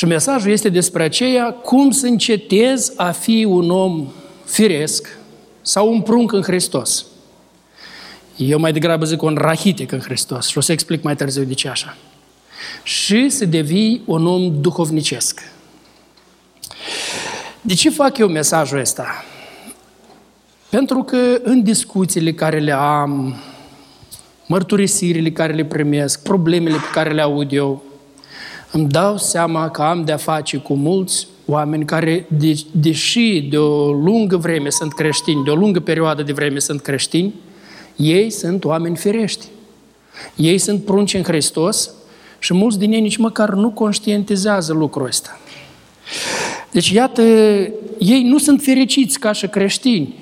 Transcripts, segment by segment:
Și mesajul este despre aceea cum să încetezi a fi un om firesc sau un prunc în Hristos. Eu mai degrabă zic un rahitic în Hristos și o să explic mai târziu de ce așa. Și să devii un om duhovnicesc. De ce fac eu mesajul ăsta? Pentru că în discuțiile care le am, mărturisirile care le primesc, problemele pe care le aud eu, îmi dau seama că am de-a face cu mulți oameni care, de, deși de o lungă vreme sunt creștini, de o lungă perioadă de vreme sunt creștini, ei sunt oameni firești. Ei sunt prunci în Hristos și mulți din ei nici măcar nu conștientizează lucrul ăsta. Deci, iată, ei nu sunt fericiți ca și creștini.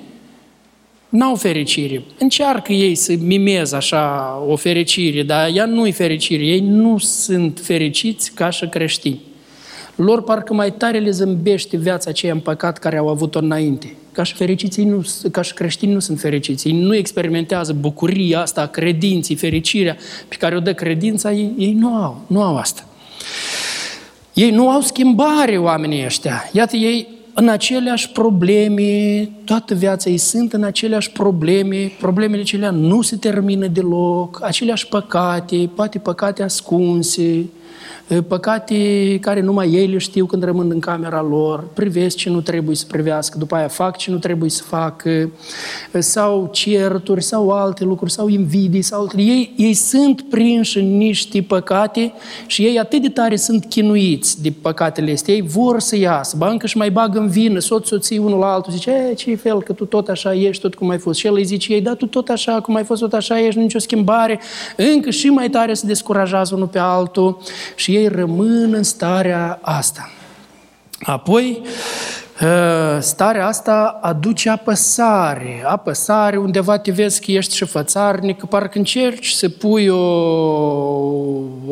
N-au fericire. Încearcă ei să mimeze așa o fericire, dar ea nu-i fericire. Ei nu sunt fericiți ca și creștini. Lor parcă mai tare le zâmbește viața aceea în păcat care au avut-o înainte. Ca și fericiții, nu, ca și creștini nu sunt fericiți. Ei nu experimentează bucuria asta, credinții, fericirea pe care o dă credința, ei, ei nu au, nu au asta. Ei nu au schimbare, oamenii ăștia. Iată, ei în aceleași probleme, toată viața ei sunt în aceleași probleme, problemele acelea nu se termină deloc, aceleași păcate, poate păcate ascunse, păcate care numai ei le știu când rămân în camera lor, privesc ce nu trebuie să privească, după aia fac ce nu trebuie să facă, sau certuri, sau alte lucruri, sau invidii, sau alte. Ei, ei sunt prinși în niște păcate și ei atât de tare sunt chinuiți de păcatele astea. Ei vor să iasă, ba încă și mai bagă în vină, soț, soții unul la altul, zice, e, ce fel, că tu tot așa ești, tot cum ai fost. Și el îi zice, ei, da, tu tot așa, cum ai fost, tot așa ești, nicio schimbare. Încă și mai tare se descurajează unul pe altul și ei rămân în starea asta. Apoi, ă, starea asta aduce apăsare. Apăsare, undeva te vezi că ești și fățarnic, parcă încerci să pui o,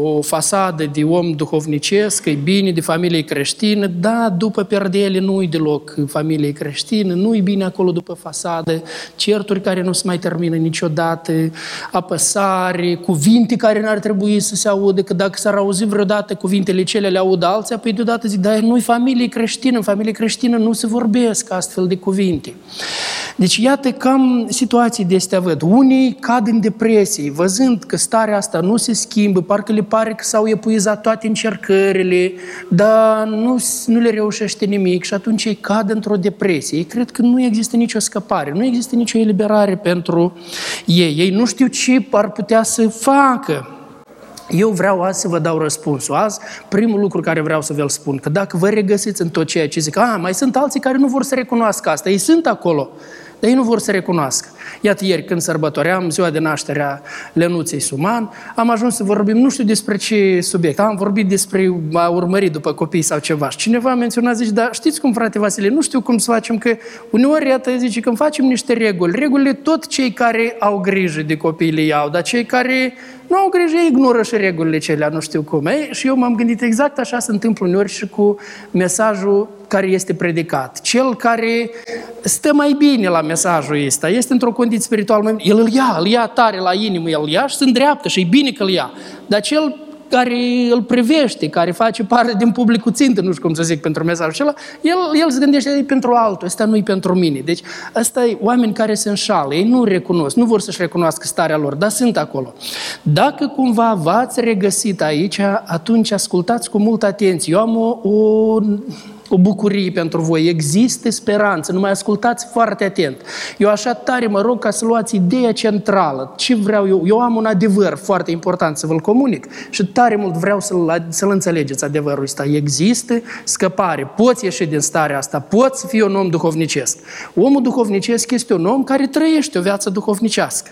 o fasadă de om duhovnicesc, e bine, de familie creștină, da, după perdele nu-i deloc familie creștină, nu-i bine acolo după fasadă, certuri care nu se mai termină niciodată, apăsare, cuvinte care n-ar trebui să se audă, că dacă s-ar auzi vreodată cuvintele cele le aud alții, apoi deodată zic, dar nu-i familie creștină, în familie creștină nu se vorbesc astfel de cuvinte. Deci iată cam situații de astea văd. Unii cad în depresie, văzând că starea asta nu se schimbă, parcă le pare că s-au epuizat toate încercările, dar nu, nu le reușește nimic și atunci ei cad într-o depresie. Ei cred că nu există nicio scăpare, nu există nicio eliberare pentru ei. Ei nu știu ce ar putea să facă. Eu vreau azi să vă dau răspunsul. Azi, primul lucru care vreau să vă spun, că dacă vă regăsiți în tot ceea ce zic, a, mai sunt alții care nu vor să recunoască asta, ei sunt acolo, dar ei nu vor să recunoască. Iată ieri, când sărbătoream ziua de naștere a Lenuței Suman, am ajuns să vorbim, nu știu despre ce subiect, am vorbit despre a urmări după copii sau ceva. Și cineva a menționat, zice, dar știți cum, frate Vasile, nu știu cum să facem, că uneori, iată, zice, când facem niște reguli, regulile tot cei care au grijă de copii le iau, dar cei care nu au grijă, ei ignoră și regulile celea, nu știu cum. Ei? Și eu m-am gândit exact așa se întâmplă uneori și cu mesajul care este predicat. Cel care stă mai bine la mesajul ăsta, este într-o condiție spirituală, el îl ia, îl ia tare la inimă, el îl ia și se îndreaptă și e bine că îl ia. Dar cel care îl privește, care face parte din publicul țintă, nu știu cum să zic pentru mesajul acela, el, el se gândește, e pentru altul, ăsta nu e pentru mine. Deci, ăsta e oameni care se înșală, ei nu recunosc, nu vor să-și recunoască starea lor, dar sunt acolo. Dacă cumva v-ați regăsit aici, atunci ascultați cu multă atenție. Eu am o, o o bucurie pentru voi, există speranță, numai ascultați foarte atent. Eu așa tare mă rog ca să luați ideea centrală, ce vreau eu, eu am un adevăr foarte important să vă-l comunic și tare mult vreau să-l, să-l înțelegeți adevărul ăsta. Există scăpare, poți ieși din starea asta, poți fi un om duhovnicesc. Omul duhovnicesc este un om care trăiește o viață duhovnicească.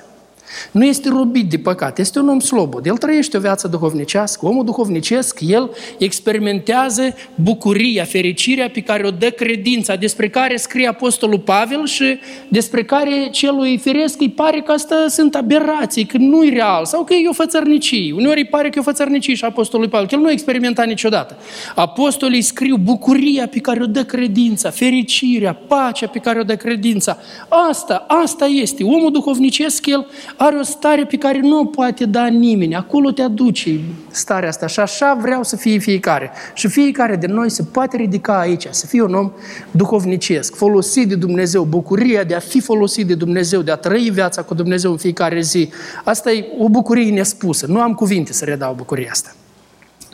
Nu este robit de păcat, este un om slobod. El trăiește o viață duhovnicească. Omul duhovnicesc, el experimentează bucuria, fericirea pe care o dă credința, despre care scrie Apostolul Pavel și despre care celui firesc îi pare că asta sunt aberații, că nu e real sau că e o fățărnicie. Uneori îi pare că e o fățărnicie și Apostolul Pavel, că el nu a experimentat niciodată. Apostolii scriu bucuria pe care o dă credința, fericirea, pacea pe care o dă credința. Asta, asta este. Omul duhovnicesc, el are o stare pe care nu o poate da nimeni. Acolo te aduce starea asta și așa vreau să fie fiecare. Și fiecare de noi se poate ridica aici, să fie un om duhovnicesc, folosit de Dumnezeu, bucuria de a fi folosit de Dumnezeu, de a trăi viața cu Dumnezeu în fiecare zi. Asta e o bucurie nespusă. Nu am cuvinte să redau bucuria asta.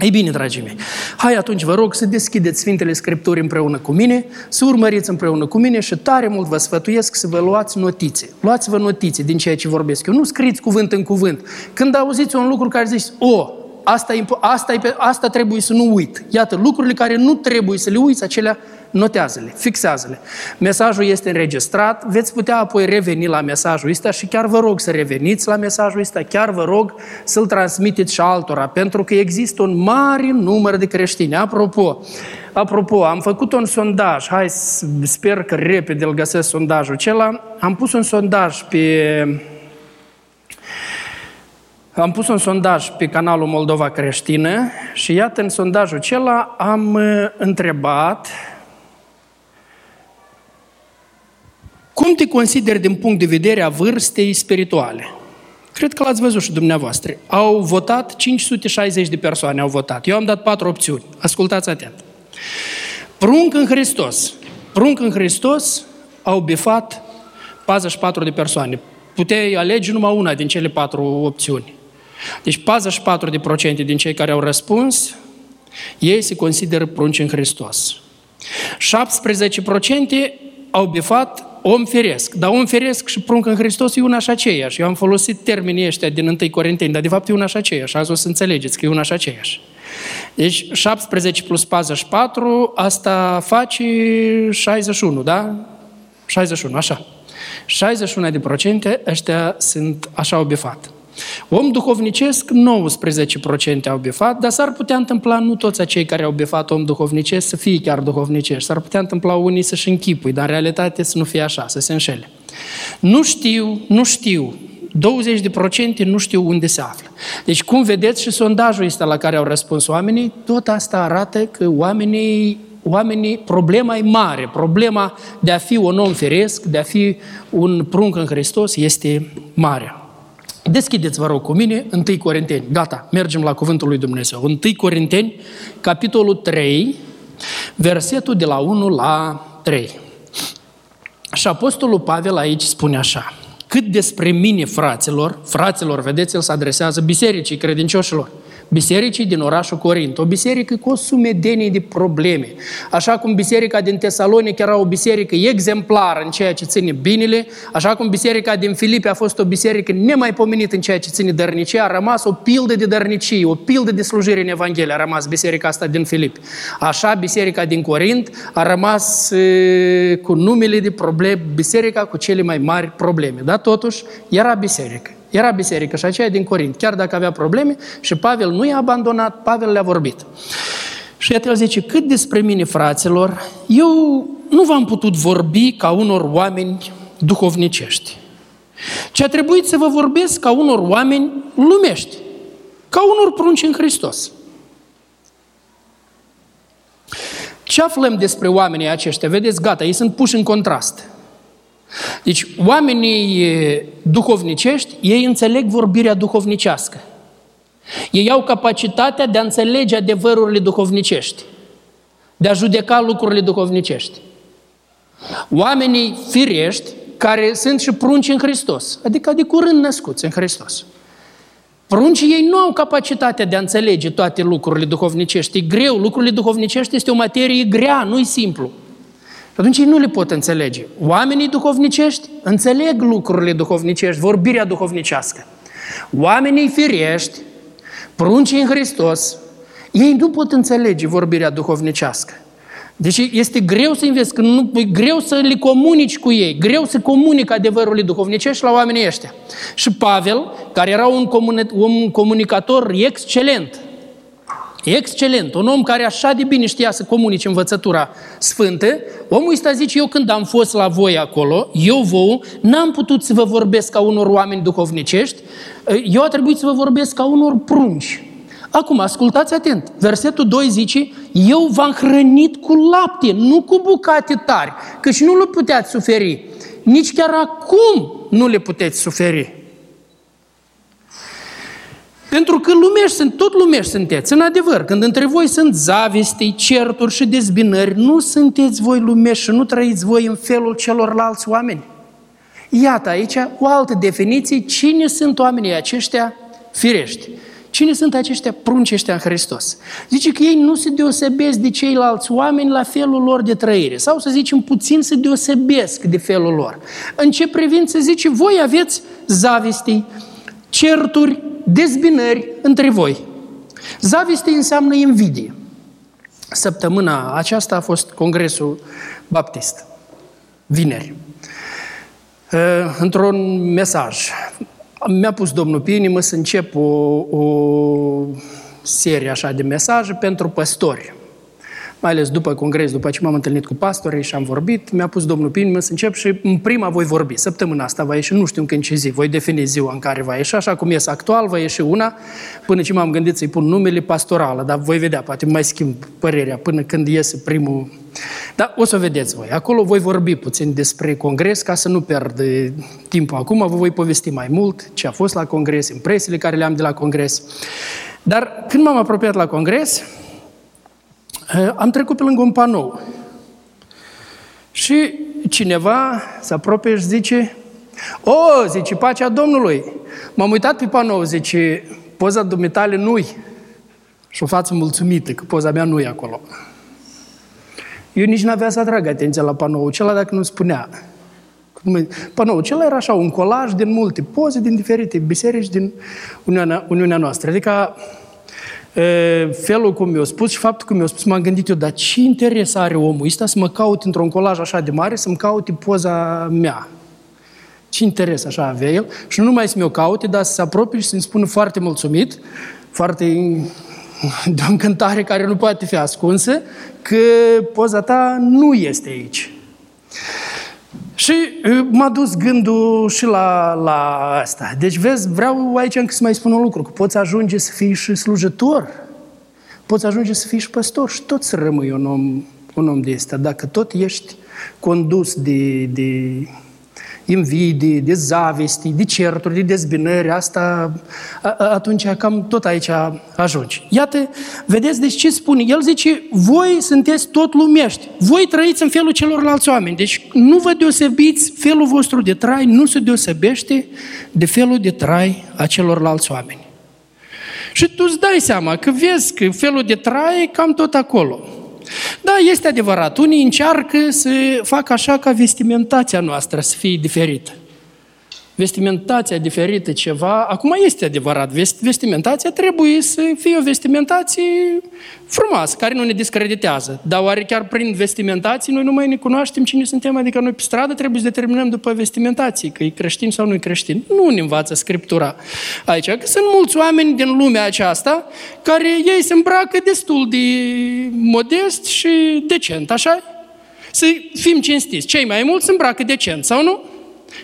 Ei bine, dragii mei, hai atunci vă rog să deschideți Sfintele Scripturi împreună cu mine, să urmăriți împreună cu mine și tare mult vă sfătuiesc să vă luați notițe. Luați-vă notițe din ceea ce vorbesc eu. Nu scriți cuvânt în cuvânt. Când auziți un lucru care zici, o, asta, e, asta, e, asta trebuie să nu uit. Iată, lucrurile care nu trebuie să le uiți, acelea notează-le, fixează-le. Mesajul este înregistrat, veți putea apoi reveni la mesajul ăsta și chiar vă rog să reveniți la mesajul ăsta, chiar vă rog să-l transmiteți și altora, pentru că există un mare număr de creștini. Apropo, apropo, am făcut un sondaj, hai, sper că repede îl găsesc sondajul acela, am pus un sondaj pe am pus un sondaj pe canalul Moldova Creștină și iată în sondajul acela am uh, întrebat Cum te consideri din punct de vedere a vârstei spirituale? Cred că l-ați văzut și dumneavoastră. Au votat 560 de persoane, au votat. Eu am dat patru opțiuni. Ascultați atent. Prunc în Hristos. Prunc în Hristos au bifat 44 de persoane. Puteai alege numai una din cele patru opțiuni. Deci 44% din cei care au răspuns, ei se consideră prunci în Hristos. 17% au bifat om firesc. Dar om firesc și prunc în Hristos e una și aceeași. Eu am folosit termenii ăștia din 1 Corinteni, dar de fapt e una și aceeași. Azi o să înțelegeți că e una și aceeași. Deci 17 plus 44, asta face 61, da? 61, așa. 61 de procente, ăștia sunt așa obifat. Om duhovnicesc, 19% au bifat, dar s-ar putea întâmpla nu toți acei care au bifat om duhovnicesc să fie chiar duhovnicești. S-ar putea întâmpla unii să-și închipui, dar în realitate să nu fie așa, să se înșele. Nu știu, nu știu 20% nu știu unde se află. Deci, cum vedeți și sondajul ăsta la care au răspuns oamenii, tot asta arată că oamenii, oamenii, problema e mare. Problema de a fi un om firesc, de a fi un prunc în Hristos este mare. Deschideți, vă rog, cu mine 1 Corinteni. Gata, mergem la Cuvântul lui Dumnezeu. 1 Corinteni, capitolul 3, versetul de la 1 la 3. Și Apostolul Pavel aici spune așa. Cât despre mine, fraților, fraților, vedeți, el se adresează bisericii credincioșilor bisericii din orașul Corint. O biserică cu o sumedenie de probleme. Așa cum biserica din Tesalonic era o biserică exemplară în ceea ce ține binele, așa cum biserica din Filipe a fost o biserică nemaipomenită în ceea ce ține dărnicie, a rămas o pildă de dărnicie, o pildă de slujire în Evanghelie, a rămas biserica asta din Filipe. Așa biserica din Corint a rămas e, cu numele de probleme, biserica cu cele mai mari probleme. Dar totuși era biserică. Era biserică și aceea din Corint, chiar dacă avea probleme și Pavel nu i-a abandonat, Pavel le-a vorbit. Și iată el zice, cât despre mine, fraților, eu nu v-am putut vorbi ca unor oameni duhovnicești, ci a trebuit să vă vorbesc ca unor oameni lumești, ca unor prunci în Hristos. Ce aflăm despre oamenii aceștia? Vedeți, gata, ei sunt puși în contrast. Deci, oamenii duhovnicești, ei înțeleg vorbirea duhovnicească. Ei au capacitatea de a înțelege adevărurile duhovnicești, de a judeca lucrurile duhovnicești. Oamenii firești, care sunt și prunci în Hristos, adică de curând născuți în Hristos. Pruncii ei nu au capacitatea de a înțelege toate lucrurile duhovnicești. E greu, lucrurile duhovnicești este o materie grea, nu-i simplu. Și atunci ei nu le pot înțelege. Oamenii duhovnicești înțeleg lucrurile duhovnicești, vorbirea duhovnicească. Oamenii firești, pruncii în Hristos, ei nu pot înțelege vorbirea duhovnicească. Deci este greu să înveți, că nu, e greu să le comunici cu ei, greu să comunic adevărul duhovnicești la oamenii ăștia. Și Pavel, care era un, comuni, un comunicator excelent, Excelent, un om care așa de bine știa să comunice învățătura sfântă, omul ăsta zice, eu când am fost la voi acolo, eu vouă, n-am putut să vă vorbesc ca unor oameni duhovnicești, eu a trebuit să vă vorbesc ca unor prunci. Acum, ascultați atent, versetul 2 zice, eu v-am hrănit cu lapte, nu cu bucate tari, căci nu le puteți suferi. Nici chiar acum nu le puteți suferi. Pentru că lumești sunt, tot lumești sunteți, în adevăr. Când între voi sunt zavistei, certuri și dezbinări, nu sunteți voi lumești și nu trăiți voi în felul celorlalți oameni. Iată aici o altă definiție. Cine sunt oamenii aceștia firești? Cine sunt aceștia prunci ăștia în Hristos? Zice că ei nu se deosebesc de ceilalți oameni la felul lor de trăire. Sau să zicem puțin se deosebesc de felul lor. În ce privință zice, voi aveți zavistii, certuri, dezbinări între voi. Zavistii înseamnă invidie. Săptămâna aceasta a fost Congresul Baptist. Vineri. Într-un mesaj mi-a pus domnul pe inimă să încep o, o serie așa de mesaje pentru păstori. Mai ales după congres, după ce m-am întâlnit cu pastorii și am vorbit, mi-a pus domnul pe inimă să încep și în prima voi vorbi. Săptămâna asta va ieși, nu știu încă în ce zi, voi defini ziua în care va ieși, așa cum ies actual, va ieși una, până ce m-am gândit să-i pun numele pastorală, dar voi vedea, poate mai schimb părerea până când iese primul dar o să vedeți voi. Acolo voi vorbi puțin despre congres ca să nu pierd timpul acum. Vă voi povesti mai mult ce a fost la congres, impresiile care le-am de la congres. Dar când m-am apropiat la congres, eh, am trecut pe lângă un panou. Și cineva se apropie și zice, o, zice, pacea Domnului. M-am uitat pe panou, zice, poza dumitale nu-i. Și o față mulțumită că poza mea nu e acolo. Eu nici n-avea să atrag atenția la panoul acela dacă nu spunea. Panoul acela era așa, un colaj din multe poze din diferite biserici din Uniunea, Uniunea noastră. Adică felul cum mi-a spus și faptul cum mi-a spus, m-am gândit eu, dar ce interes are omul ăsta să mă caut într-un colaj așa de mare, să-mi caute poza mea? Ce interes așa avea el? Și nu numai să mi-o caute, dar să se apropie și să-mi spună foarte mulțumit, foarte de o încântare care nu poate fi ascunsă, că poza ta nu este aici. Și m-a dus gândul și la, la asta. Deci, vezi, vreau aici încă să mai spun un lucru, că poți ajunge să fii și slujitor, poți ajunge să fii și păstor și tot să rămâi un om, un om de ăsta. Dacă tot ești condus de, de invidii, de zavesti, de certuri, de dezbinări, asta atunci cam tot aici ajungi. Iată, vedeți, deci ce spune? El zice, voi sunteți tot lumești, voi trăiți în felul celorlalți oameni, deci nu vă deosebiți, felul vostru de trai nu se deosebește de felul de trai a celorlalți oameni. Și tu îți dai seama că vezi că felul de trai e cam tot acolo. Da, este adevărat. Unii încearcă să facă așa ca vestimentația noastră să fie diferită vestimentația diferită ceva, acum este adevărat, vestimentația trebuie să fie o vestimentație frumoasă, care nu ne discreditează. Dar oare chiar prin vestimentații noi nu mai ne cunoaștem cine suntem, adică noi pe stradă trebuie să determinăm după vestimentații, că e creștin sau nu e creștin. Nu ne învață Scriptura aici, că sunt mulți oameni din lumea aceasta care ei se îmbracă destul de modest și decent, așa? Să fim cinstiți. Cei mai mulți se îmbracă decent, sau nu?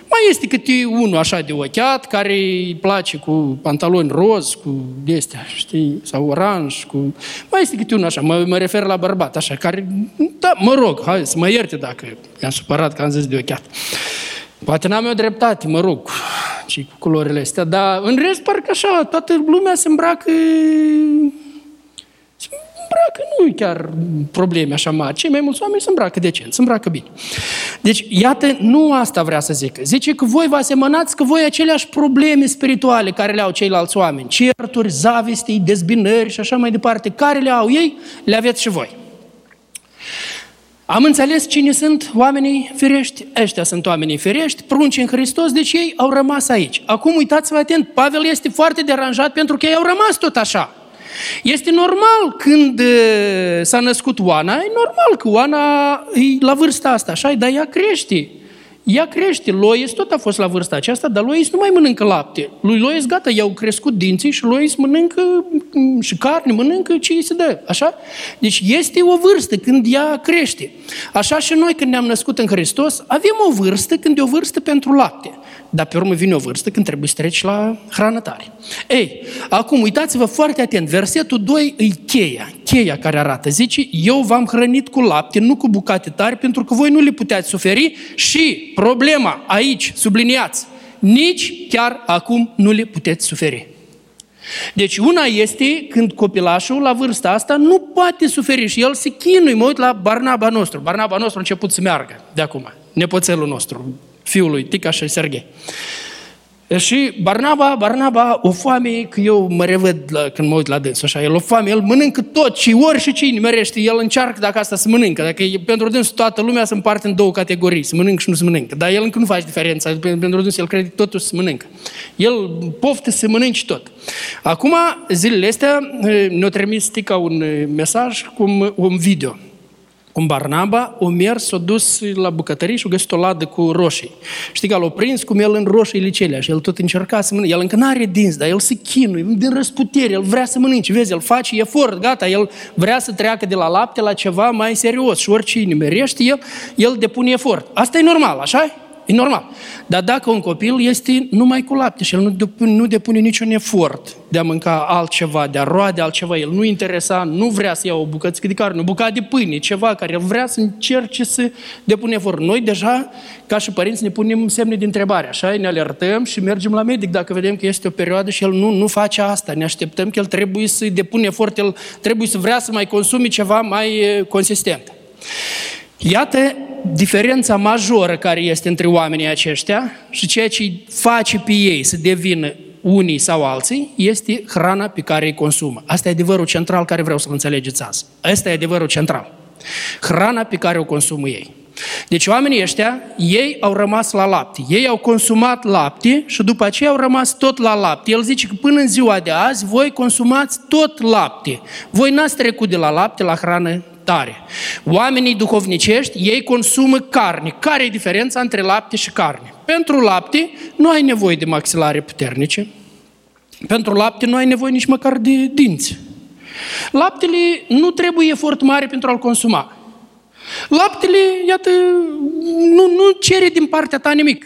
Mai este câte unul așa de ochiat, care îi place cu pantaloni roz, cu astea, știi, sau oranj, cu... Mai este câte unul așa, mă, mă refer la bărbat, așa, care, da, mă rog, hai să mă ierte dacă i-am supărat că am zis de ochiat. Poate n-am eu dreptate, mă rog, ci cu culorile astea, dar în rest parcă așa, toată lumea se îmbracă îmbracă nu chiar probleme așa mari. Cei mai mulți oameni se îmbracă decent, se îmbracă bine. Deci, iată, nu asta vrea să zică. Zice că voi vă asemănați că voi aceleași probleme spirituale care le au ceilalți oameni. Certuri, zavistei, dezbinări și așa mai departe. Care le au ei, le aveți și voi. Am înțeles cine sunt oamenii firești. Ăștia sunt oamenii firești, prunci în Hristos, deci ei au rămas aici. Acum uitați-vă atent, Pavel este foarte deranjat pentru că ei au rămas tot așa. Este normal când s-a născut Oana, e normal că Oana e la vârsta asta, așa, dar ea crește. Ea crește. Lois tot a fost la vârsta aceasta, dar Lois nu mai mănâncă lapte. Lui Lois, gata, i-au crescut dinții și Lois mănâncă mm, și carne, mănâncă ce îi se dă. Așa? Deci este o vârstă când ea crește. Așa și noi când ne-am născut în Hristos, avem o vârstă când e o vârstă pentru lapte. Dar pe urmă vine o vârstă când trebuie să treci la hrană tare. Ei, acum uitați-vă foarte atent, versetul 2 e cheia, cheia care arată, zice, eu v-am hrănit cu lapte, nu cu bucate tari, pentru că voi nu le puteți suferi și problema aici, subliniați, nici chiar acum nu le puteți suferi. Deci una este când copilașul la vârsta asta nu poate suferi și el se chinui. Mă uit la Barnaba nostru. Barnaba nostru a început să meargă de acum, nepoțelul nostru, fiul lui Tica și Serghei. Și Barnaba, Barnaba, o foame, că eu mă revăd la, când mă uit la dânsul, așa, el o foame, el mănâncă tot și ori și cine merește, el încearcă dacă asta să mănâncă, dacă e, pentru dânsul toată lumea se împarte în două categorii, să mănâncă și nu se mănâncă, dar el încă nu face diferența, pentru dânsul el crede totul să mănâncă. El poftă să mănânci tot. Acum, zilele astea, ne-a trimis Tica un mesaj cu un video cum Barnaba, o mers, s-a dus la bucătărie și a găsit o ladă cu roșii. Știi că l-a prins cum el în roșiile celea și el tot încerca să mănânce. El încă n-are dinți, dar el se chinuie din răsputere, el vrea să mănânce. Vezi, el face efort, gata, el vrea să treacă de la lapte la ceva mai serios și orice nimerește el, el depune efort. Asta e normal, așa E normal. Dar dacă un copil este numai cu lapte și el nu depune, nu depune niciun efort de a mânca altceva, de a roade altceva, el nu interesa, nu vrea să ia o bucățică de carne, o bucată de pâine, ceva care el vrea să încerce să depună efort. Noi deja, ca și părinți, ne punem semne de întrebare, așa, ne alertăm și mergem la medic dacă vedem că este o perioadă și el nu, nu face asta. Ne așteptăm că el trebuie să depună efort, el trebuie să vrea să mai consumi ceva mai consistent. Iată diferența majoră care este între oamenii aceștia și ceea ce face pe ei să devină unii sau alții, este hrana pe care îi consumă. Asta e adevărul central care vreau să-l înțelegeți azi. Asta e adevărul central. Hrana pe care o consumă ei. Deci oamenii ăștia, ei au rămas la lapte. Ei au consumat lapte și după aceea au rămas tot la lapte. El zice că până în ziua de azi voi consumați tot lapte. Voi n-ați trecut de la lapte la hrană tare. Oamenii duhovnicești, ei consumă carne. Care e diferența între lapte și carne? Pentru lapte nu ai nevoie de maxilare puternice. Pentru lapte nu ai nevoie nici măcar de dinți. Laptele nu trebuie efort mare pentru a-l consuma. Laptele, iată, nu, nu cere din partea ta nimic.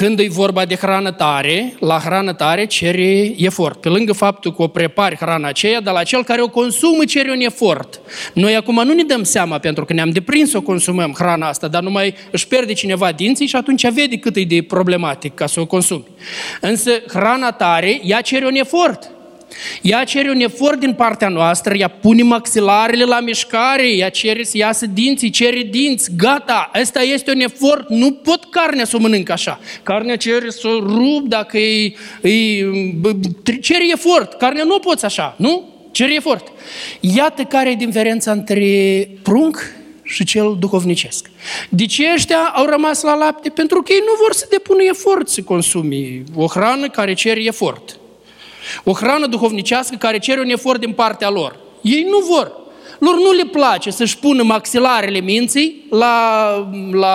Când e vorba de hrană tare, la hrană tare cere efort. Pe lângă faptul că o prepari hrana aceea, dar la cel care o consumă cere un efort. Noi acum nu ne dăm seama pentru că ne-am deprins să o consumăm hrana asta, dar numai își pierde cineva dinții și atunci vede cât e de problematic ca să o consumi. Însă hrana tare, ea cere un efort. Ea cere un efort din partea noastră, ea pune maxilarele la mișcare, ea cere să iasă dinții, cere dinți, gata, ăsta este un efort, nu pot carnea să o mănânc așa. Carnea cere să o rup dacă e, e, cere efort, carnea nu o poți așa, nu? Cere efort. Iată care e diferența între prunc și cel duhovnicesc. De ce ăștia au rămas la lapte? Pentru că ei nu vor să depună efort să consumi o hrană care cere efort. O hrană duhovnicească care cere un efort din partea lor. Ei nu vor. Lor nu le place să-și pună maxilarele minții la, la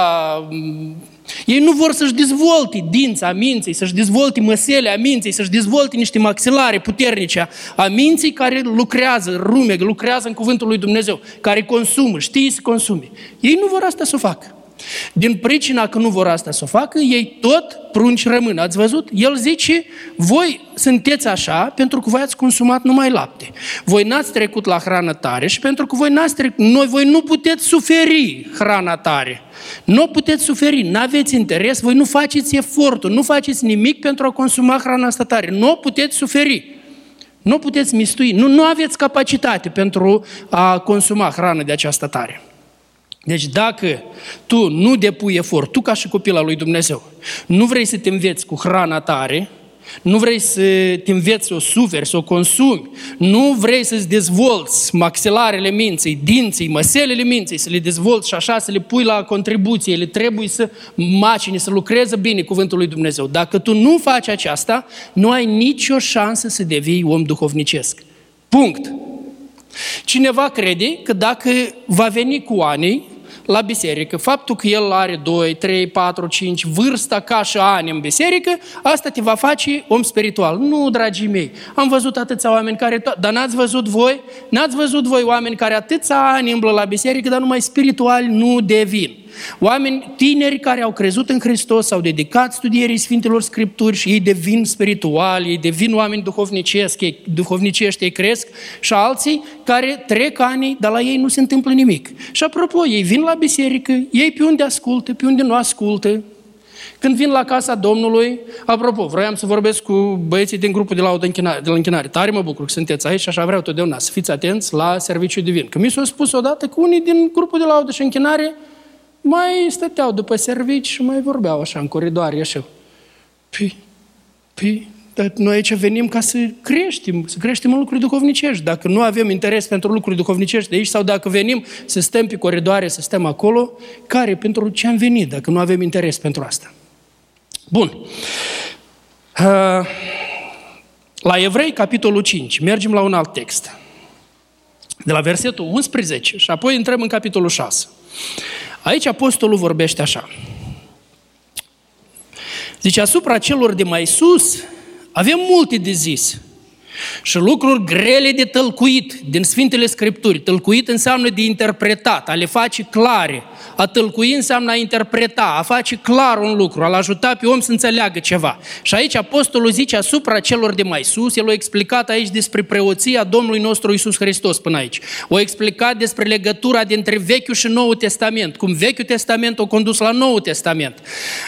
ei nu vor să-și dezvolte dința minții, să-și dezvolte măsele a minții, să-și dezvolte niște maxilare puternice a minții care lucrează, rumegă, lucrează în cuvântul lui Dumnezeu, care consumă, știe să consume. Ei nu vor asta să o facă. Din pricina că nu vor asta să o facă, ei tot prunci rămân. Ați văzut? El zice, voi sunteți așa pentru că voi ați consumat numai lapte. Voi n-ați trecut la hrană tare și pentru că voi n-ați trecut, noi, voi nu puteți suferi hrana tare. Nu puteți suferi, nu aveți interes, voi nu faceți efortul, nu faceți nimic pentru a consuma hrana asta tare. Nu puteți suferi. Nu puteți mistui, nu, nu aveți capacitate pentru a consuma hrană de această tare. Deci dacă tu nu depui efort, tu ca și copil al lui Dumnezeu, nu vrei să te înveți cu hrana tare, nu vrei să te înveți să o suferi, să o consumi, nu vrei să-ți dezvolți maxilarele minții, dinții, măselele minții, să le dezvolți și așa să le pui la contribuție, ele trebuie să macine, să lucreze bine cuvântul lui Dumnezeu. Dacă tu nu faci aceasta, nu ai nicio șansă să devii om duhovnicesc. Punct. Cineva crede că dacă va veni cu anii, la biserică, faptul că el are 2, 3, 4, 5, vârsta ca și ani în biserică, asta te va face om spiritual. Nu, dragii mei, am văzut atâția oameni care, dar n-ați văzut voi, n-ați văzut voi oameni care atâția ani îmblă la biserică, dar numai spirituali nu devin. Oameni tineri care au crezut în Hristos, s-au dedicat studierii Sfintelor Scripturi și ei devin spirituali, ei devin oameni duhovnicești, ei, duhovnicești, ei cresc și alții care trec ani, dar la ei nu se întâmplă nimic. Și apropo, ei vin la biserică, ei pe unde ascultă, pe unde nu ascultă, Când vin la casa Domnului, apropo, vroiam să vorbesc cu băieții din grupul de la, închinare, de la închinare. Tare mă bucur că sunteți aici și așa vreau totdeauna să fiți atenți la serviciul divin. Că mi s-a spus odată că unii din grupul de laudă și închinare mai stăteau după servici și mai vorbeau așa în coridoare, așa. Păi, păi, dar noi aici venim ca să creștem, să creștem în lucruri duhovnicești. Dacă nu avem interes pentru lucruri duhovnicești de aici sau dacă venim să stăm pe coridoare, să stăm acolo, care pentru ce am venit dacă nu avem interes pentru asta? Bun. Uh, la Evrei, capitolul 5, mergem la un alt text. De la versetul 11 și apoi intrăm în capitolul 6. Aici apostolul vorbește așa. Zice, asupra celor de mai sus, avem multe de zis și lucruri grele de tălcuit din Sfintele Scripturi. Tălcuit înseamnă de interpretat, a le face clare. A tălcui înseamnă a interpreta, a face clar un lucru, a-l ajuta pe om să înțeleagă ceva. Și aici apostolul zice asupra celor de mai sus, el a explicat aici despre preoția Domnului nostru Isus Hristos până aici. O explicat despre legătura dintre Vechiul și Noul Testament, cum Vechiul Testament o condus la Noul Testament.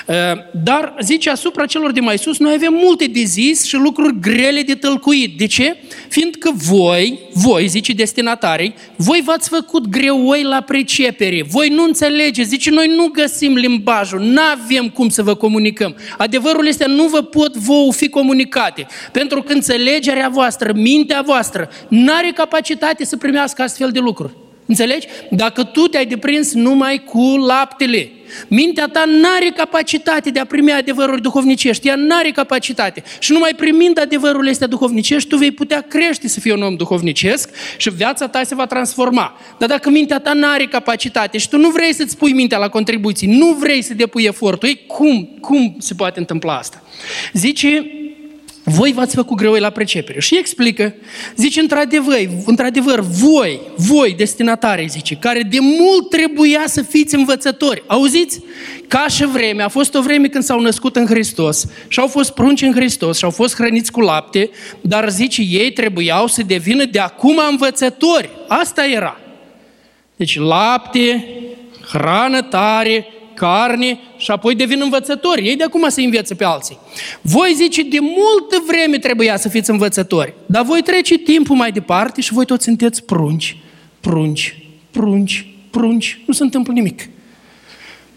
Uh, dar zice asupra celor de mai sus, noi avem multe de zis și lucruri grele de tălcuit. De ce? Fiindcă voi, voi, zice destinatarii, voi v-ați făcut greoi la pricepere, voi nu înțelegeți, zice, noi nu găsim limbajul, nu avem cum să vă comunicăm. Adevărul este, nu vă pot vouă fi comunicate, pentru că înțelegerea voastră, mintea voastră, nu are capacitate să primească astfel de lucruri. Înțelegi? Dacă tu te-ai deprins numai cu laptele, mintea ta nu are capacitate de a primi adevăruri duhovnicești, ea nu are capacitate. Și numai primind adevărul este duhovnicești, tu vei putea crește să fii un om duhovnicesc și viața ta se va transforma. Dar dacă mintea ta nu are capacitate și tu nu vrei să-ți pui mintea la contribuții, nu vrei să depui efortul, ei, cum, cum se poate întâmpla asta? Zice voi v-ați făcut greoi la precepere. Și explică, zice, într-adevăr, într-adevăr, voi, voi, destinatare, zice, care de mult trebuia să fiți învățători. Auziți? Ca și vreme, a fost o vreme când s-au născut în Hristos și au fost prunci în Hristos și au fost hrăniți cu lapte, dar zice, ei trebuiau să devină de acum învățători. Asta era. Deci lapte, hrană tare, carne și apoi devin învățători. Ei de acum se înveță pe alții. Voi zice, de multă vreme trebuia să fiți învățători, dar voi trece timpul mai departe și voi toți sunteți prunci, prunci, prunci, prunci. Nu se întâmplă nimic.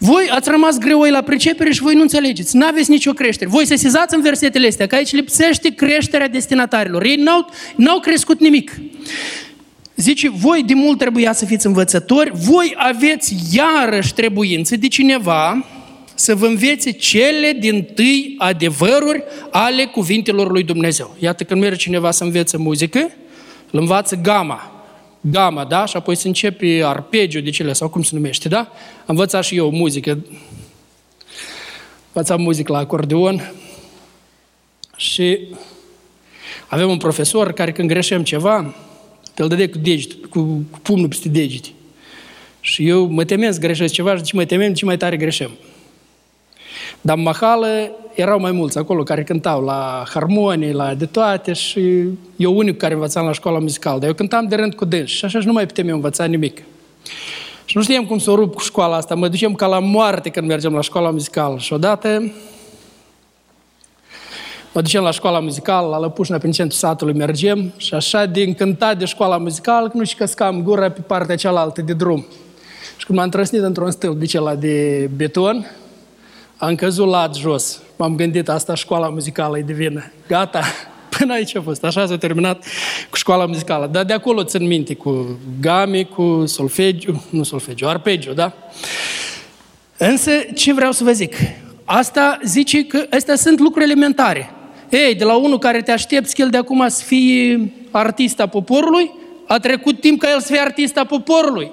Voi ați rămas greoi la pricepere și voi nu înțelegeți. Nu aveți nicio creștere. Voi se sizați în versetele astea, că aici lipsește creșterea destinatarilor. Ei n-au, n-au crescut nimic. Zice, voi de mult trebuia să fiți învățători, voi aveți iarăși trebuință de cineva să vă învețe cele din tâi adevăruri ale cuvintelor lui Dumnezeu. Iată când merge cineva să învețe muzică, îl învață gama. Gama, da? Și apoi se începe arpegiu de cele, sau cum se numește, da? Am învățat și eu muzică. Învățam muzică la acordeon. Și avem un profesor care când greșeam ceva, îl dădea cu deget, cu, cu pumnul peste degete. Și eu mă temeam să greșesc ceva și ce mă temem, ce mai tare greșeam. Dar în mahală erau mai mulți acolo care cântau la harmonii, la de toate și eu unic care învățam la școala muzicală, dar eu cântam de rând cu dânsi și așa și nu mai putem eu învăța nimic. Și nu știam cum să o rup cu școala asta, mă ducem ca la moarte când mergem la școala muzicală. Și odată Mă ducem la școala muzicală, la Lăpușna, prin centrul satului mergem și așa de încântat de școala muzicală că nu și căscam gura pe partea cealaltă de drum. Și când m-am trăsnit într-un stâlp de cela de beton, am căzut la jos. M-am gândit, asta școala muzicală e de vină. Gata, până aici a fost. Așa s-a terminat cu școala muzicală. Dar de acolo țin minte cu game, cu solfegiu, nu solfegiu, arpegiu, da? Însă, ce vreau să vă zic? Asta zice că astea sunt lucruri elementare. Ei, de la unul care te aștepți că el de acum să fie artista poporului, a trecut timp ca el să fie artista poporului.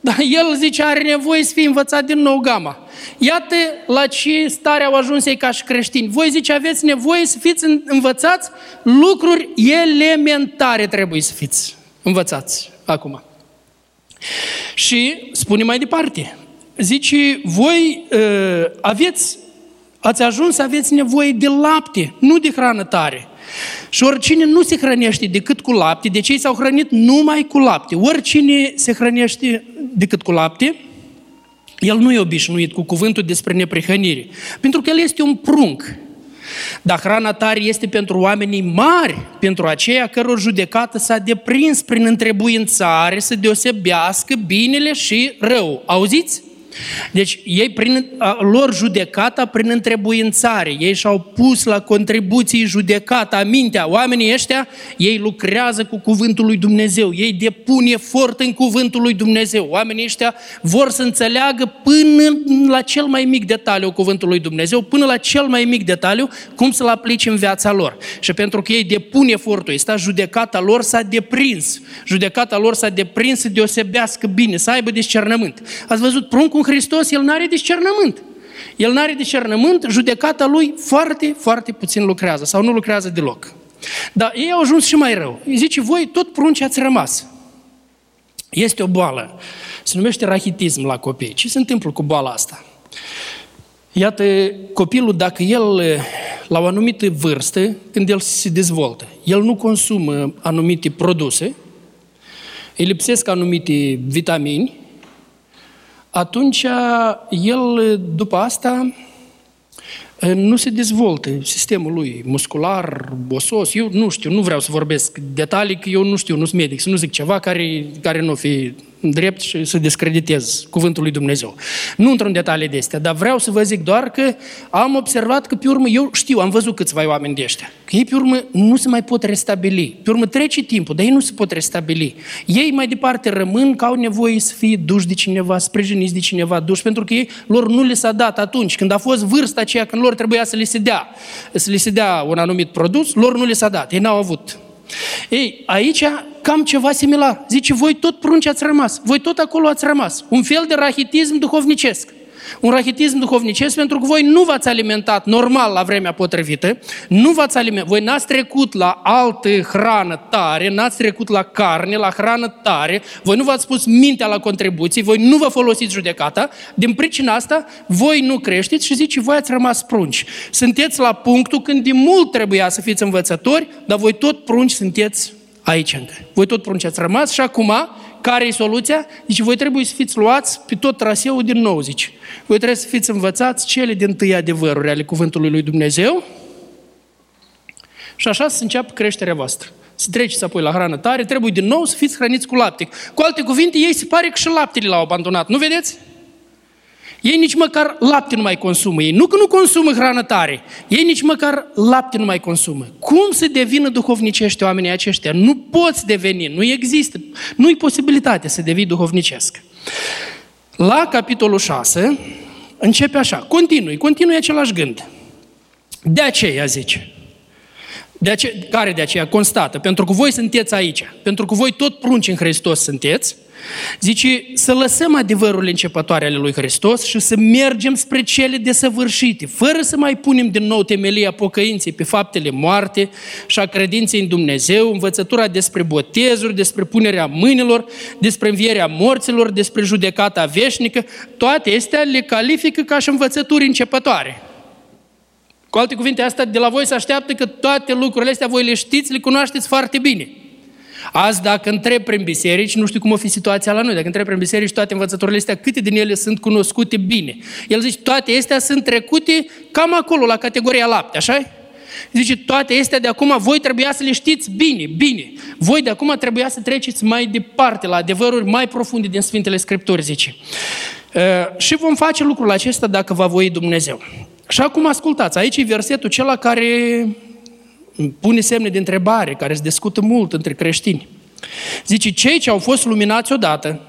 Dar el zice, are nevoie să fie învățat din nou gama. Iată la ce stare au ajuns ei ca și creștini. Voi zice, aveți nevoie să fiți învățați lucruri elementare trebuie să fiți învățați acum. Și spune mai departe, zice, voi uh, aveți ați ajuns să aveți nevoie de lapte, nu de hrană tare. Și oricine nu se hrănește decât cu lapte, de cei s-au hrănit numai cu lapte. Oricine se hrănește decât cu lapte, El nu e obișnuit cu cuvântul despre neprihănire, pentru că el este un prunc. Dar hrana tare este pentru oamenii mari, pentru aceia căror judecată s-a deprins prin întrebuințare să deosebească binele și rău. Auziți? Deci ei prin a, lor judecata prin întrebuințare, ei și-au pus la contribuții judecata mintea. Oamenii ăștia, ei lucrează cu cuvântul lui Dumnezeu, ei depun efort în cuvântul lui Dumnezeu. Oamenii ăștia vor să înțeleagă până la cel mai mic detaliu cuvântul lui Dumnezeu, până la cel mai mic detaliu cum să-l aplici în viața lor. Și pentru că ei depun efortul ăsta, judecata lor s-a deprins. Judecata lor s-a deprins să deosebească bine, să aibă discernământ. Ați văzut pruncul Hristos, el nu are discernământ. El nu are discernământ, judecata lui foarte, foarte puțin lucrează sau nu lucrează deloc. Dar ei au ajuns și mai rău. Îi zice, voi tot prunci ați rămas. Este o boală. Se numește rachitism la copii. Ce se întâmplă cu boala asta? Iată, copilul, dacă el, la o anumită vârstă, când el se dezvoltă, el nu consumă anumite produse, îi lipsesc anumite vitamini, atunci el, după asta, nu se dezvoltă sistemul lui muscular, osos, eu nu știu, nu vreau să vorbesc detalii, că eu nu știu, nu sunt medic, să nu zic ceva care, care nu fi drept și să descreditez cuvântul lui Dumnezeu. Nu într-un detalii de astea, dar vreau să vă zic doar că am observat că pe urmă, eu știu, am văzut câțiva oameni de ăștia, că ei pe urmă nu se mai pot restabili. Pe urmă trece timpul, dar ei nu se pot restabili. Ei mai departe rămân că au nevoie să fie duși de cineva, sprijiniți de cineva, duși, pentru că ei, lor nu le s-a dat atunci, când a fost vârsta aceea, când lor trebuia să le se dea, să le se dea un anumit produs, lor nu le s-a dat, ei n-au avut. Ei, aici cam ceva similar. Zice, voi tot prunci ați rămas, voi tot acolo ați rămas. Un fel de rahitism duhovnicesc. Un rachitism duhovnicesc pentru că voi nu v-ați alimentat normal la vremea potrivită, nu v-ați alimentat, voi n-ați trecut la altă hrană tare, n-ați trecut la carne, la hrană tare, voi nu v-ați pus mintea la contribuții, voi nu vă folosiți judecata, din pricina asta voi nu creșteți și zice, voi ați rămas prunci. Sunteți la punctul când de mult trebuia să fiți învățători, dar voi tot prunci sunteți aici încă. Voi tot prunci ați rămas și acum care e soluția? Zice, voi trebuie să fiți luați pe tot traseul din nou, zice. Voi trebuie să fiți învățați cele din tâi adevăruri ale Cuvântului lui Dumnezeu și așa să înceapă creșterea voastră. Să treceți apoi la hrană tare, trebuie din nou să fiți hrăniți cu lapte. Cu alte cuvinte, ei se pare că și laptele l-au abandonat. Nu vedeți? Ei nici măcar lapte nu mai consumă. Ei nu că nu consumă hrană tare, ei nici măcar lapte nu mai consumă. Cum să devină duhovnicești oamenii aceștia? Nu poți deveni, nu există, nu e posibilitate să devii duhovnicesc. La capitolul 6 începe așa, continui, continui același gând. De aceea zice, de aceea, care de aceea constată? Pentru că voi sunteți aici, pentru că voi tot prunci în Hristos sunteți, Zice, să lăsăm adevărurile începătoare ale lui Hristos și să mergem spre cele desăvârșite, fără să mai punem din nou temelia pocăinței pe faptele moarte și a credinței în Dumnezeu, învățătura despre botezuri, despre punerea mâinilor, despre învierea morților, despre judecata veșnică, toate astea le califică ca și învățături începătoare. Cu alte cuvinte, asta de la voi se așteaptă că toate lucrurile astea voi le știți, le cunoașteți foarte bine. Azi, dacă întreb prin biserici, nu știu cum o fi situația la noi, dacă întreb prin biserici toate învățăturile astea, câte din ele sunt cunoscute bine? El zice, toate astea sunt trecute cam acolo, la categoria lapte, așa Zice, toate astea de acum voi trebuia să le știți bine, bine. Voi de acum trebuia să treceți mai departe, la adevăruri mai profunde din Sfintele Scripturi, zice. Uh, și vom face lucrul acesta dacă va voi Dumnezeu. Și acum ascultați, aici e versetul cela care pune semne de întrebare, care se discută mult între creștini. Zice, cei ce au fost luminați odată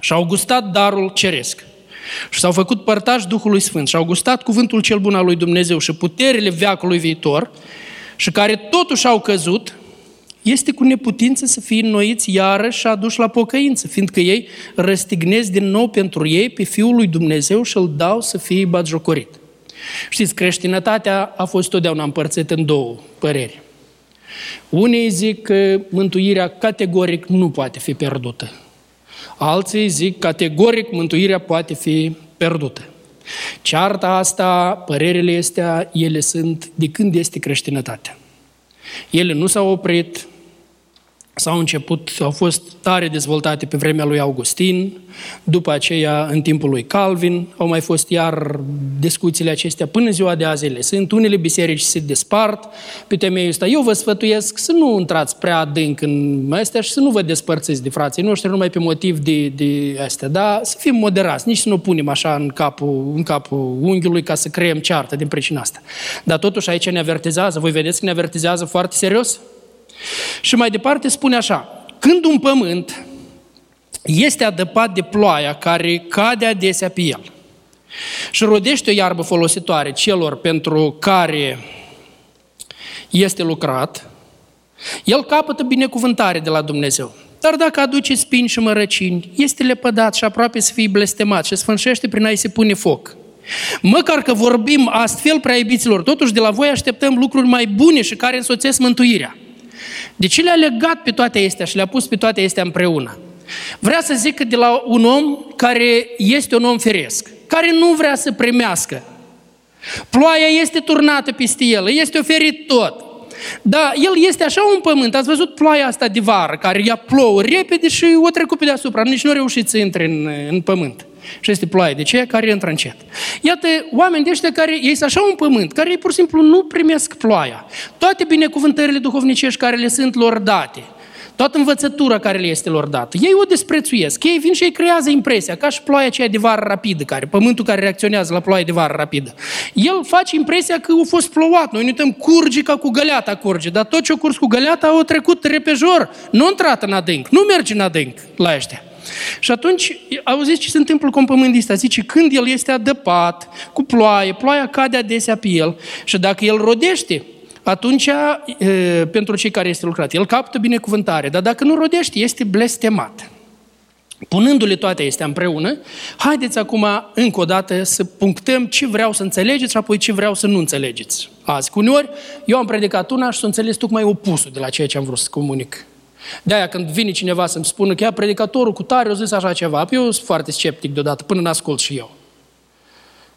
și au gustat darul ceresc și s-au făcut părtași Duhului Sfânt și au gustat cuvântul cel bun al lui Dumnezeu și puterile veacului viitor și care totuși au căzut, este cu neputință să fie înnoiți iarăși și aduși la pocăință, fiindcă ei răstignesc din nou pentru ei pe Fiul lui Dumnezeu și îl dau să fie batjocorit. Știți, creștinătatea a fost totdeauna împărțită în două păreri. Unii zic că mântuirea categoric nu poate fi pierdută. Alții zic categoric mântuirea poate fi pierdută. Cearta asta, părerile astea, ele sunt de când este creștinătatea. Ele nu s-au oprit, s-au început, au fost tare dezvoltate pe vremea lui Augustin, după aceea în timpul lui Calvin, au mai fost iar discuțiile acestea până ziua de azi ele sunt. Unele biserici se despart pe temeiul ăsta. Eu vă sfătuiesc să nu intrați prea adânc în astea și să nu vă despărțiți de frații noștri numai pe motiv de, de astea, dar să fim moderați, nici să nu punem așa în capul, în capul unghiului ca să creăm ceartă din pricina asta. Dar totuși aici ne avertizează, voi vedeți că ne avertizează foarte serios? Și mai departe spune așa, când un pământ este adăpat de ploaia care cade adesea pe el și rodește o iarbă folositoare celor pentru care este lucrat, el capătă binecuvântare de la Dumnezeu. Dar dacă aduce spini și mărăcini, este lepădat și aproape să fie blestemat și sfârșește prin a-i se pune foc. Măcar că vorbim astfel, prea iubiților, totuși de la voi așteptăm lucruri mai bune și care însoțesc mântuirea. De ce le-a legat pe toate astea și le-a pus pe toate astea împreună? Vrea să zic că de la un om care este un om feresc, care nu vrea să primească. Ploaia este turnată peste el, este oferit tot. Dar el este așa un pământ, ați văzut ploaia asta de vară, care ea plouă repede și o trecut pe deasupra, nici nu a reușit să intre în, în pământ. Și este ploaie de ce? Care intră încet. Iată, oameni de ăștia care ei sunt așa un pământ, care ei pur și simplu nu primesc ploaia. Toate binecuvântările duhovnicești care le sunt lor date, toată învățătura care le este lor dată. Ei o desprețuiesc. Ei vin și ei creează impresia, ca și ploaia aceea de vară rapidă, care, pământul care reacționează la ploaie de vară rapidă. El face impresia că a fost plouat. Noi ne uităm, curge ca cu găleata curge, dar tot ce a curs cu găleata a trecut repejor. Nu a intrat în adânc, nu merge în adânc la ăștia. Și atunci, auziți ce se întâmplă cu un pământ ăsta? Zice, când el este adăpat cu ploaie, ploaia cade adesea pe el și dacă el rodește, atunci, pentru cei care este lucrat, el captă binecuvântare, dar dacă nu rodește, este blestemat. Punându-le toate astea împreună, haideți acum încă o dată să punctăm ce vreau să înțelegeți și apoi ce vreau să nu înțelegeți. Azi, cu uneori, eu am predicat una și să înțeles tocmai opusul de la ceea ce am vrut să comunic. De-aia când vine cineva să-mi spună că ea predicatorul cu tare, o zis așa ceva, eu sunt foarte sceptic deodată, până n-ascult și eu.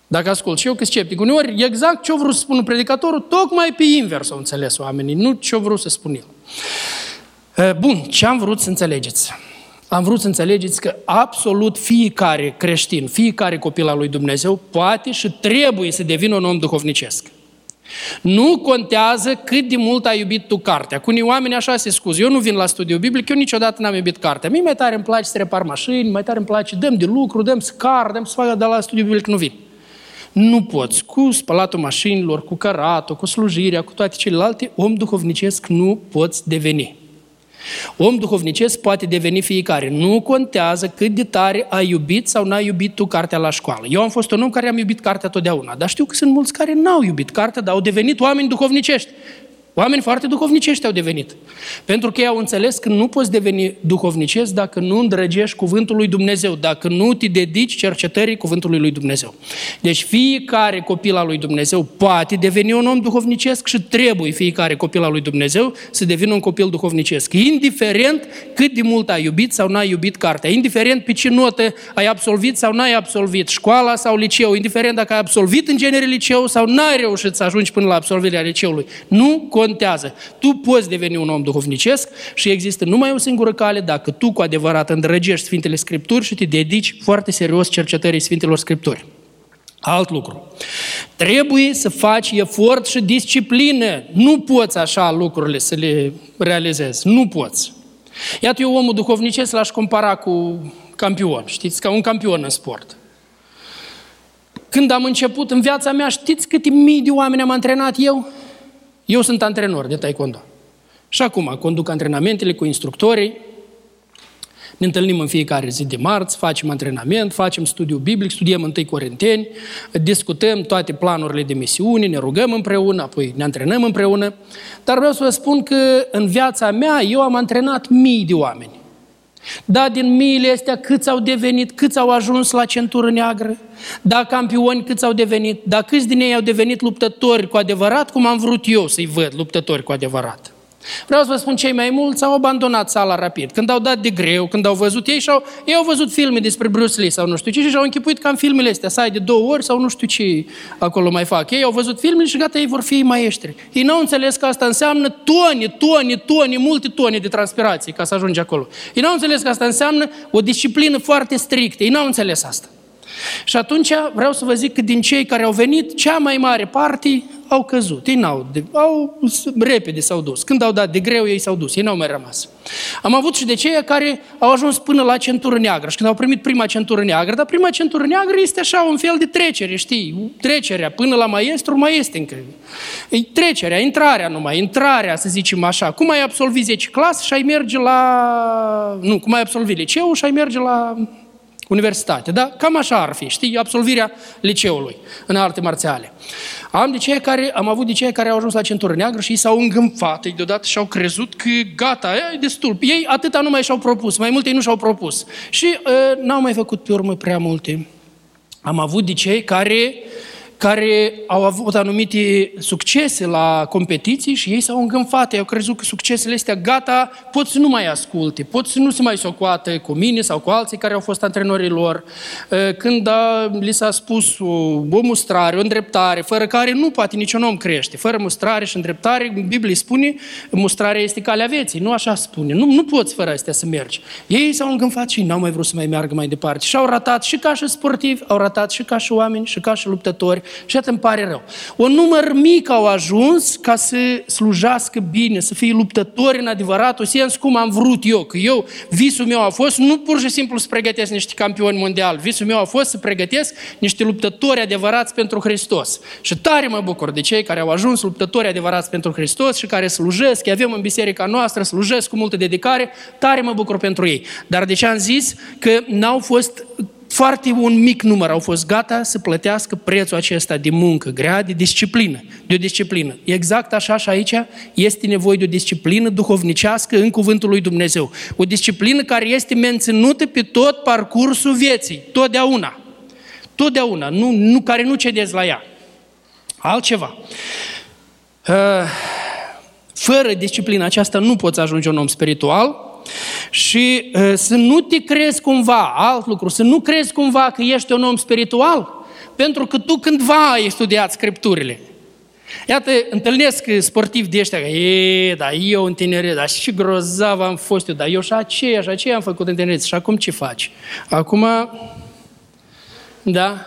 Dacă ascult și eu că sceptic. Uneori, exact ce-o vrut să spună predicatorul, tocmai pe invers au înțeles oamenii, nu ce-o vrut să spun el. Bun, ce am vrut să înțelegeți? Am vrut să înțelegeți că absolut fiecare creștin, fiecare copil al lui Dumnezeu poate și trebuie să devină un om duhovnicesc. Nu contează cât de mult ai iubit tu cartea. Cu unii oameni așa se scuză. Eu nu vin la studiu biblic, eu niciodată n-am iubit cartea. Mie mai tare îmi place să repar mașini, mai tare îmi place, dăm de lucru, dăm scar, dăm să facă, dar la studiu biblic nu vin. Nu poți. Cu spălatul mașinilor, cu căratul, cu slujirea, cu toate celelalte, om duhovnicesc nu poți deveni. Om duhovnicesc poate deveni fiecare. Nu contează cât de tare ai iubit sau n-ai iubit tu cartea la școală. Eu am fost un om care am iubit cartea totdeauna, dar știu că sunt mulți care n-au iubit cartea, dar au devenit oameni duhovnicești. Oameni foarte duhovnicești au devenit. Pentru că ei au înțeles că nu poți deveni duhovnicesc dacă nu îndrăgești cuvântul lui Dumnezeu, dacă nu te dedici cercetării cuvântului lui Dumnezeu. Deci fiecare copil al lui Dumnezeu poate deveni un om duhovnicesc și trebuie fiecare copil al lui Dumnezeu să devină un copil duhovnicesc. Indiferent cât de mult ai iubit sau n-ai iubit cartea, indiferent pe ce notă ai absolvit sau n-ai absolvit școala sau liceu, indiferent dacă ai absolvit în genere liceu sau n-ai reușit să ajungi până la absolvirea liceului. Nu contează. Tu poți deveni un om duhovnicesc și există numai o singură cale dacă tu cu adevărat îndrăgești Sfintele Scripturi și te dedici foarte serios cercetării Sfintelor Scripturi. Alt lucru. Trebuie să faci efort și disciplină. Nu poți așa lucrurile să le realizezi. Nu poți. Iată, eu omul duhovnicesc l-aș compara cu campion. Știți, ca un campion în sport. Când am început în viața mea, știți câte mii de oameni am antrenat eu? Eu sunt antrenor de taekwondo. Și acum conduc antrenamentele cu instructorii, ne întâlnim în fiecare zi de marți, facem antrenament, facem studiu biblic, studiem întâi Corinteni, discutăm toate planurile de misiune, ne rugăm împreună, apoi ne antrenăm împreună. Dar vreau să vă spun că în viața mea eu am antrenat mii de oameni. Da, din miile astea câți au devenit, câți au ajuns la centură neagră, da, campioni câți au devenit, da, câți din ei au devenit luptători cu adevărat, cum am vrut eu să-i văd luptători cu adevărat. Vreau să vă spun, cei mai mulți au abandonat sala rapid. Când au dat de greu, când au văzut ei, și-au, ei au văzut filme despre Bruce Lee sau nu știu ce și au închipuit cam filmele astea, să ai de două ori sau nu știu ce acolo mai fac. Ei au văzut filmele și gata, ei vor fi maestri. Ei n-au înțeles că asta înseamnă toni, toni, toni, multe toni de transpirație ca să ajungi acolo. Ei n-au înțeles că asta înseamnă o disciplină foarte strictă. Ei n-au înțeles asta. Și atunci vreau să vă zic că din cei care au venit, cea mai mare parte au căzut. Ei n-au, de, au, repede s-au dus. Când au dat de greu, ei s-au dus. Ei n-au mai rămas. Am avut și de cei care au ajuns până la centură neagră. Și când au primit prima centură neagră, dar prima centură neagră este așa un fel de trecere, știi? Trecerea până la maestru, mai este încă. E trecerea, intrarea numai, intrarea, să zicem așa. Cum ai absolvit 10 clasă și ai merge la... Nu, cum ai absolvit liceu și ai merge la universitate, da? Cam așa ar fi, știi, absolvirea liceului în arte marțiale. Am, de cei care, am avut de cei care au ajuns la centură neagră și ei s-au îngânfat, ei deodată și-au crezut că gata, e destul. Ei atâta nu mai și-au propus, mai multe ei nu și-au propus. Și uh, n-au mai făcut pe urmă prea multe. Am avut de cei care care au avut anumite succese la competiții și ei s-au îngânfat, ei au crezut că succesele astea gata, pot să nu mai asculte, pot să nu se mai socoate cu mine sau cu alții care au fost antrenorii lor. Când a, li s-a spus o, o mustrare, o îndreptare, fără care nu poate niciun om crește, fără mustrare și îndreptare, Biblia spune, mustrarea este calea vieții, nu așa spune, nu, nu poți fără astea să mergi. Ei s-au îngânfat și n-au mai vrut să mai meargă mai departe și au ratat și ca și sportivi, au ratat și ca și oameni, și ca și luptători, și atât îmi pare rău. Un număr mic au ajuns ca să slujească bine, să fie luptători în adevăratul sens cum am vrut eu. Că eu, visul meu a fost nu pur și simplu să pregătesc niște campioni mondiali. Visul meu a fost să pregătesc niște luptători adevărați pentru Hristos. Și tare mă bucur de cei care au ajuns luptători adevărați pentru Hristos și care slujesc, avem în biserica noastră, slujesc cu multă dedicare, tare mă bucur pentru ei. Dar de ce am zis că n-au fost foarte un mic număr au fost gata să plătească prețul acesta de muncă grea, de disciplină, de o disciplină. Exact așa și aici este nevoie de o disciplină duhovnicească în cuvântul lui Dumnezeu. O disciplină care este menținută pe tot parcursul vieții, totdeauna. Totdeauna, nu, nu, care nu cedezi la ea. Altceva. Uh, fără disciplina aceasta nu poți ajunge un om spiritual, și uh, să nu te crezi cumva, alt lucru, să nu crezi cumva că ești un om spiritual, pentru că tu cândva ai studiat Scripturile. Iată, întâlnesc sportivi de ăștia, e, da, eu în tineret, dar și grozav am fost eu, dar eu și aceea, și aceea am făcut în tineret, și acum ce faci? Acum, da,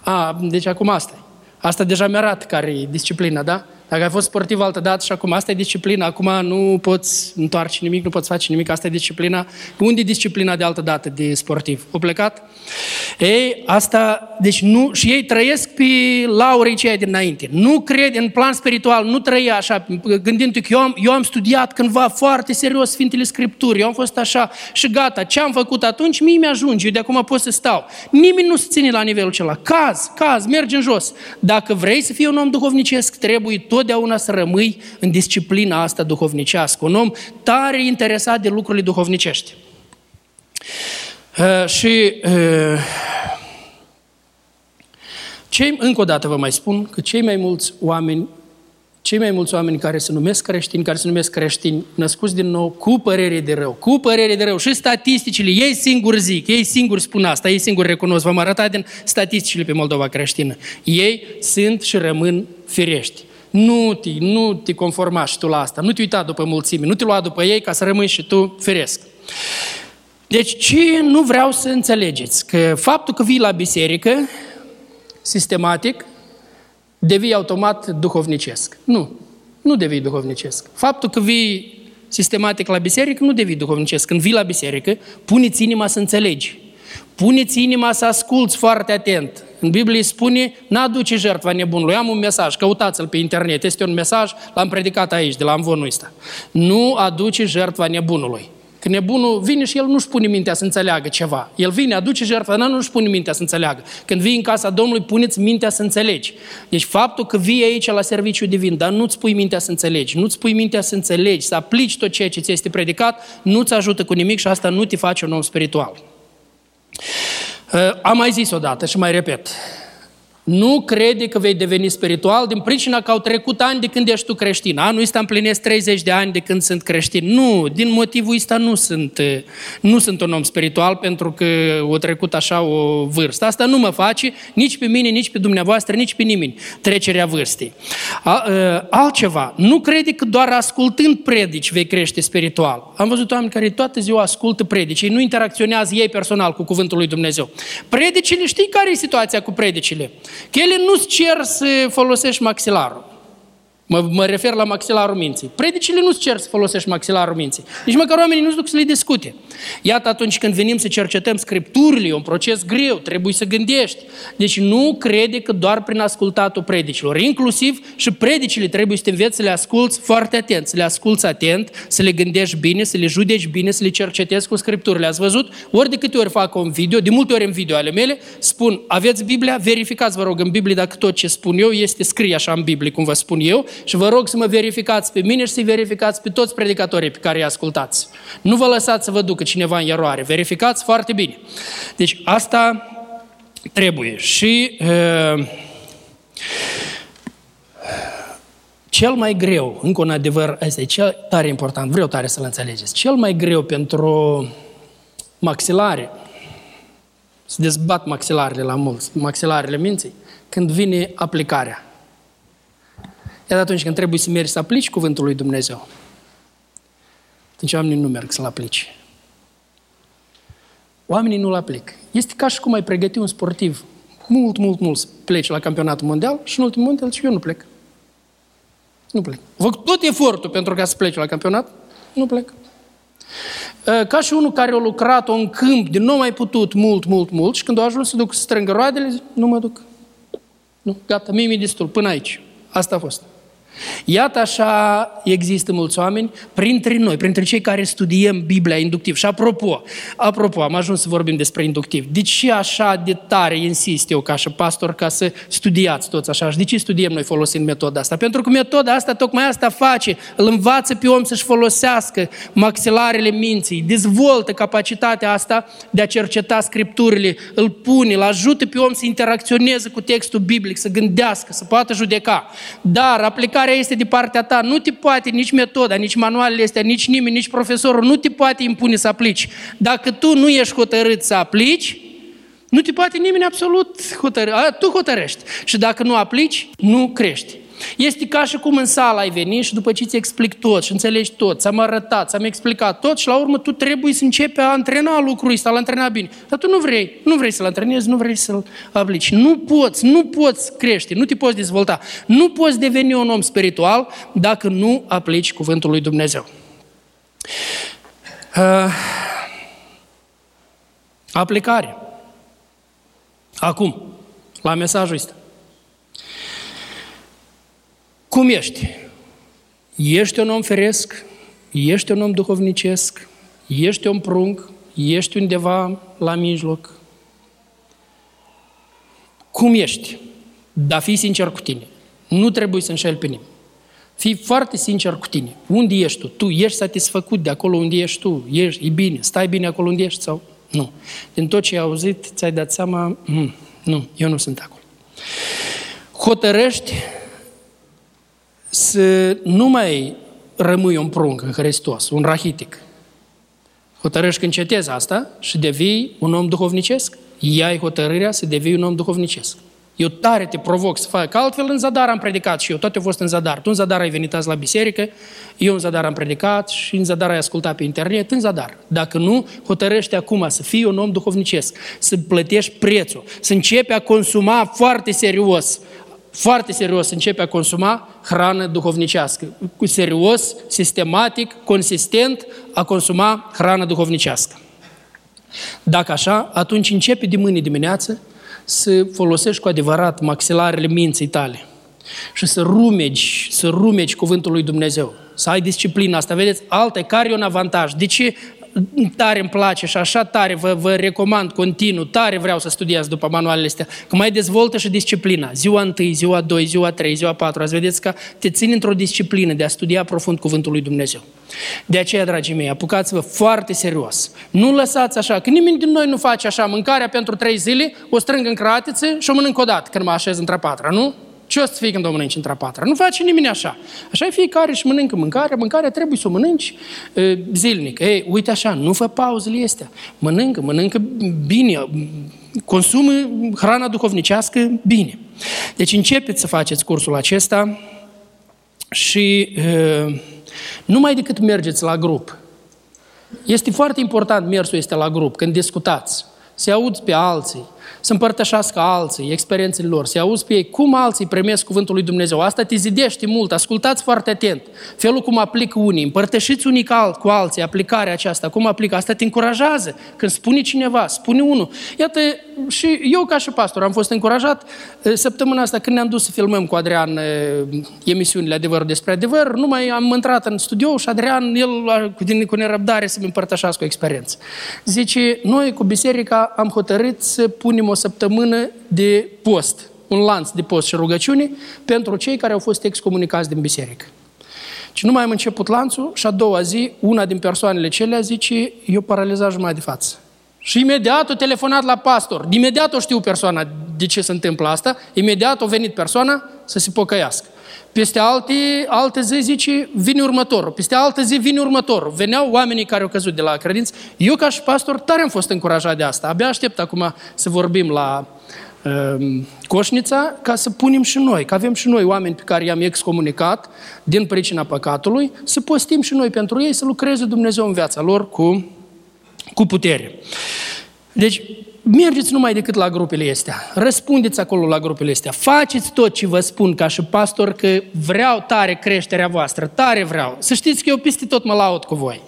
a, deci acum asta Asta deja mi-arată care e disciplina, da? Dacă ai fost sportiv altă dată și acum asta e disciplina, acum nu poți întoarce nimic, nu poți face nimic, asta e disciplina. Unde e disciplina de altă dată de sportiv? O plecat? Ei, asta, deci nu, și ei trăiesc pe laurii ceea dinainte. Nu cred în plan spiritual, nu trăia așa, gândindu-te că eu am, eu am studiat cândva foarte serios Sfintele Scripturi, eu am fost așa și gata, ce am făcut atunci, mie mi-ajunge, eu de acum pot să stau. Nimeni nu se ține la nivelul acela. Caz, caz, merge în jos. Dacă vrei să fii un om duhovnicesc, trebuie tot totdeauna să rămâi în disciplina asta duhovnicească. Un om tare interesat de lucrurile duhovnicești. Uh, și uh, cei, încă o dată vă mai spun că cei mai mulți oameni cei mai mulți oameni care se numesc creștini, care se numesc creștini, născuți din nou, cu părere de rău, cu părere de rău. Și statisticile, ei singuri zic, ei singuri spun asta, ei singuri recunosc. V-am arătat din statisticile pe Moldova creștină. Ei sunt și rămân firești. Nu te, nu te conforma și tu la asta, nu te uita după mulțime, nu te lua după ei ca să rămâi și tu firesc. Deci ce nu vreau să înțelegeți? Că faptul că vii la biserică, sistematic, devii automat duhovnicesc. Nu, nu devii duhovnicesc. Faptul că vii sistematic la biserică, nu devii duhovnicesc. Când vii la biserică, puneți inima să înțelegi. Puneți inima să asculți foarte atent. În Biblie spune, n-aduce jertfa nebunului. Am un mesaj, căutați-l pe internet. Este un mesaj, l-am predicat aici, de la învonul ăsta. Nu aduce jertfa nebunului. Că nebunul vine și el nu-și pune mintea să înțeleagă ceva. El vine, aduce jertfa, dar nu-și pune mintea să înțeleagă. Când vii în casa Domnului, puneți mintea să înțelegi. Deci faptul că vii aici la serviciu divin, dar nu-ți pui mintea să înțelegi, nu-ți pui mintea să înțelegi, să aplici tot ceea ce ți este predicat, nu-ți ajută cu nimic și asta nu te face un om spiritual. Uh, am mai zis odată și mai repet. Nu crede că vei deveni spiritual din pricina că au trecut ani de când ești tu creștin. Anul ăsta împlinesc 30 de ani de când sunt creștin. Nu, din motivul ăsta nu sunt, nu sunt un om spiritual pentru că o trecut așa o vârstă. Asta nu mă face nici pe mine, nici pe dumneavoastră, nici pe nimeni trecerea vârstei. Altceva, nu crede că doar ascultând predici vei crește spiritual. Am văzut oameni care toată ziua ascultă predici, ei nu interacționează ei personal cu cuvântul lui Dumnezeu. Predicile, știi care e situația cu predicile? Că ele nu-ți cer să folosești maxilarul. Mă, mă refer la maxilarul minții. Predicile nu-ți cer să folosești maxilarul minții. Nici măcar oamenii nu-ți duc să le discute. Iată atunci când venim să cercetăm scripturile, e un proces greu, trebuie să gândești. Deci nu crede că doar prin ascultatul predicilor. Inclusiv și predicile trebuie să te înveți să le asculți foarte atent, să le asculți atent, să le gândești bine, să le judeci bine, să le cercetezi cu scripturile. Ați văzut? Ori de câte ori fac un video, de multe ori în video ale mele, spun, aveți Biblia? Verificați, vă rog, în Biblie dacă tot ce spun eu este scris așa în Biblie, cum vă spun eu, și vă rog să mă verificați pe mine și să-i verificați pe toți predicatorii pe care îi ascultați. Nu vă lăsați să vă ducă cineva în eroare. Verificați foarte bine. Deci asta trebuie. Și uh, cel mai greu, încă un adevăr, asta e cel tare important, vreau tare să-l înțelegeți, cel mai greu pentru maxilare, să dezbat maxilarele la mulți, maxilarele minții, când vine aplicarea. Iar atunci când trebuie să mergi să aplici cuvântul lui Dumnezeu, atunci oamenii nu merg să-l aplice. Oamenii nu-l aplic. Este ca și cum ai pregăti un sportiv mult, mult, mult să pleci la campionatul mondial și în ultimul moment și eu nu plec. Nu plec. Fac tot efortul pentru ca să pleci la campionat, nu plec. Ă, ca și unul care a lucrat în câmp de nu mai putut mult, mult, mult și când a ajuns să duc să strângă roadele, nu mă duc. Nu, gata, mie mi-e destul, până aici. Asta a fost. Iată așa există mulți oameni printre noi, printre cei care studiem Biblia inductiv. Și apropo, apropo, am ajuns să vorbim despre inductiv. De ce așa de tare insist eu ca și pastor ca să studiați toți așa? Și de ce studiem noi folosind metoda asta? Pentru că metoda asta tocmai asta face. Îl învață pe om să-și folosească maxilarele minții, dezvoltă capacitatea asta de a cerceta scripturile, îl pune, îl ajută pe om să interacționeze cu textul biblic, să gândească, să poată judeca. Dar aplicarea Întrebarea este de partea ta. Nu te poate nici metoda, nici manualele astea, nici nimeni, nici profesorul, nu te poate impune să aplici. Dacă tu nu ești hotărât să aplici, nu te poate nimeni absolut hotărâ. Tu hotărăști. Și dacă nu aplici, nu crești. Este ca și cum în sală ai venit și după ce ți explic tot și înțelegi tot, ți-am arătat, ți-am explicat tot și la urmă tu trebuie să începi a antrena lucrul ăsta, a antrena bine. Dar tu nu vrei, nu vrei să-l antrenezi, nu vrei să-l aplici. Nu poți, nu poți crește, nu te poți dezvolta. Nu poți deveni un om spiritual dacă nu aplici cuvântul lui Dumnezeu. Uh, aplicare. Acum, la mesajul ăsta. Cum ești? Ești un om feresc? Ești un om duhovnicesc? Ești un prunc? Ești undeva la mijloc? Cum ești? Dar fii sincer cu tine. Nu trebuie să înșeli pe nimeni. Fii foarte sincer cu tine. Unde ești tu? Tu ești satisfăcut de acolo unde ești tu? Ești, e bine? Stai bine acolo unde ești sau nu? Din tot ce ai auzit, ți-ai dat seama, mm, nu, eu nu sunt acolo. Hotărăști să nu mai rămâi un prunc în Hristos, un rahitic. Hotărăști că încetezi asta și devii un om duhovnicesc. Iai hotărârea să devii un om duhovnicesc. Eu tare te provoc să fac, că altfel în zadar am predicat și eu, toate au fost în zadar. Tu în zadar ai venit azi la biserică, eu în zadar am predicat și în zadar ai ascultat pe internet, în zadar. Dacă nu, hotărăște acum să fii un om duhovnicesc, să plătești prețul, să începi a consuma foarte serios foarte serios începe a consuma hrană duhovnicească. Cu serios, sistematic, consistent a consuma hrană duhovnicească. Dacă așa, atunci începe de mâine dimineață să folosești cu adevărat maxilarele minții tale și să rumegi, să rumegi cuvântul lui Dumnezeu, să ai disciplina asta. Vedeți, alte care e un avantaj. De ce tare îmi place și așa tare vă, vă recomand continuu, tare vreau să studiați după manualele astea, că mai dezvoltă și disciplina. Ziua 1, ziua 2, ziua 3, ziua 4, ați vedeți că te țin într-o disciplină de a studia profund Cuvântul lui Dumnezeu. De aceea, dragii mei, apucați-vă foarte serios. Nu lăsați așa, că nimeni din noi nu face așa mâncarea pentru trei zile, o strâng în cratiță și o mănânc o dată când mă așez între patra, nu? Ce o să fie când o mănânci între patra? Nu face nimeni așa. Așa e fiecare și mănâncă mâncare. Mâncarea trebuie să o mănânci e, zilnic. Ei, uite așa, nu fă pauzele astea. Mănâncă, mănâncă bine, consumă hrana duhovnicească bine. Deci începeți să faceți cursul acesta și e, numai decât mergeți la grup. Este foarte important mersul este la grup, când discutați. Se auzi pe alții, să împărtășească alții experiențele lor, să auzi pe ei cum alții primesc cuvântul lui Dumnezeu. Asta te zidește mult, ascultați foarte atent. Felul cum aplică unii, împărtășiți unii cu alții aplicarea aceasta, cum aplică, asta te încurajează. Când spune cineva, spune unul. Iată, și eu ca și pastor am fost încurajat săptămâna asta când ne-am dus să filmăm cu Adrian emisiunile Adevăr despre adevăr, nu mai am intrat în studio și Adrian, el cu, cu nerăbdare să-mi împărtășească o experiență. Zice, noi cu biserica am hotărât să punem o săptămână de post, un lanț de post și rugăciune pentru cei care au fost excomunicați din biserică. Și nu mai am început lanțul și a doua zi, una din persoanele celea zice, eu paralizat jumătate de față. Și imediat a telefonat la pastor. Imediat o știu persoana de ce se întâmplă asta. Imediat a venit persoana să se pocăiască. Peste alte, alte zi zice, vine următorul. Peste alte zi vine următorul. Veneau oamenii care au căzut de la credință. Eu ca și pastor tare am fost încurajat de asta. Abia aștept acum să vorbim la uh, Coșnița ca să punem și noi, că avem și noi oameni pe care i-am excomunicat din pricina păcatului, să postim și noi pentru ei, să lucreze Dumnezeu în viața lor cu, cu putere. Deci, mergeți numai decât la grupele astea. Răspundeți acolo la grupele astea. Faceți tot ce vă spun ca și pastor că vreau tare creșterea voastră, tare vreau. Să știți că eu peste tot mă laud cu voi.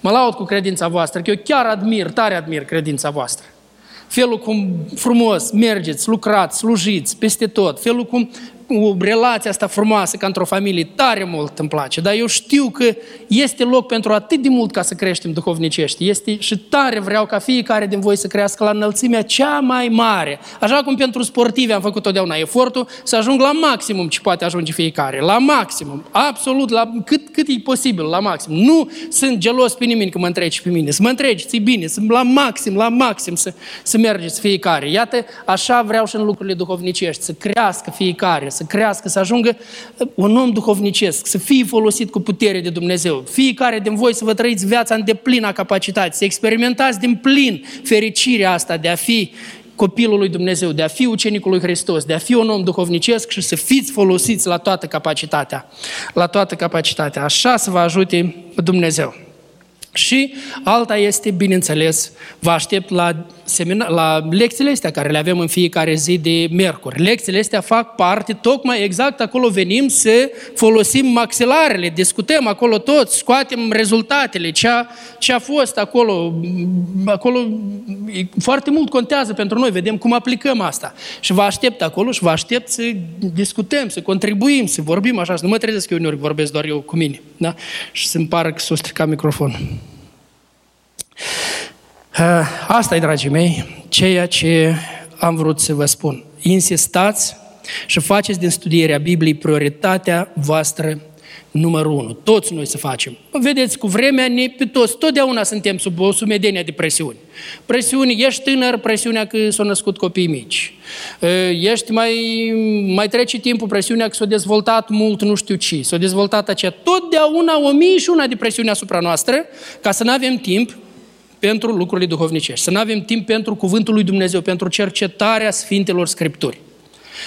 Mă laud cu credința voastră, că eu chiar admir, tare admir credința voastră. Felul cum frumos mergeți, lucrați, slujiți peste tot, felul cum cu relația asta frumoasă ca într-o familie, tare mult îmi place, dar eu știu că este loc pentru atât de mult ca să creștem duhovnicești. Este și tare vreau ca fiecare din voi să crească la înălțimea cea mai mare. Așa cum pentru sportivi am făcut totdeauna efortul să ajung la maximum ce poate ajunge fiecare. La maximum. Absolut, la cât, cât e posibil, la maxim. Nu sunt gelos pe nimeni că mă întregi pe mine. Să mă întregi, ți bine, să la maxim, la maxim să, să mergeți fiecare. Iată, așa vreau și în lucrurile duhovnicești, să crească fiecare, să crească, să ajungă uh, un om duhovnicesc, să fie folosit cu putere de Dumnezeu. Fiecare din voi să vă trăiți viața în deplină capacitate, să experimentați din plin fericirea asta de a fi copilul lui Dumnezeu, de a fi ucenicul lui Hristos, de a fi un om duhovnicesc și să fiți folosiți la toată capacitatea. La toată capacitatea. Așa să vă ajute Dumnezeu. Și alta este, bineînțeles, vă aștept la, semina- la lecțiile astea care le avem în fiecare zi de miercuri. Lecțiile astea fac parte, tocmai exact acolo venim să folosim maxilarele, discutăm acolo tot, scoatem rezultatele, ce a, ce a fost acolo. Acolo foarte mult contează pentru noi, vedem cum aplicăm asta. Și vă aștept acolo și vă aștept să discutăm, să contribuim, să vorbim așa, să nu mă trezesc eu uneori vorbesc doar eu cu mine. Da? Și să-mi pară că s-o strica microfonul. Eh, asta e, dragii mei, ceea ce am vrut să vă spun. Insistați și faceți din studierea Bibliei prioritatea voastră numărul unu. Toți noi să facem. Vedeți, cu vremea ne, pe toți, totdeauna suntem sub o sumedenie de presiuni. Presiuni, ești tânăr, presiunea că s-au născut copii mici. Eh, ești mai, mai trece timpul, presiunea că s-a dezvoltat mult nu știu ce. S-a dezvoltat aceea. Totdeauna o mie și una de presiune asupra noastră, ca să nu avem timp pentru lucrurile duhovnicești, să nu avem timp pentru cuvântul lui Dumnezeu, pentru cercetarea Sfintelor Scripturi.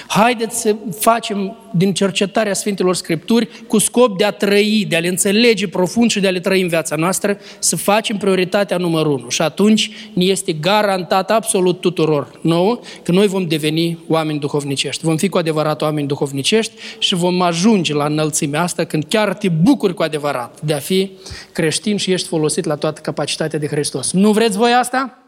Haideți să facem din cercetarea Sfintelor Scripturi cu scop de a trăi, de a le înțelege profund și de a le trăi în viața noastră, să facem prioritatea numărul unu. Și atunci ne este garantat absolut tuturor nouă că noi vom deveni oameni duhovnicești. Vom fi cu adevărat oameni duhovnicești și vom ajunge la înălțimea asta când chiar te bucuri cu adevărat de a fi creștin și ești folosit la toată capacitatea de Hristos. Nu vreți voi asta?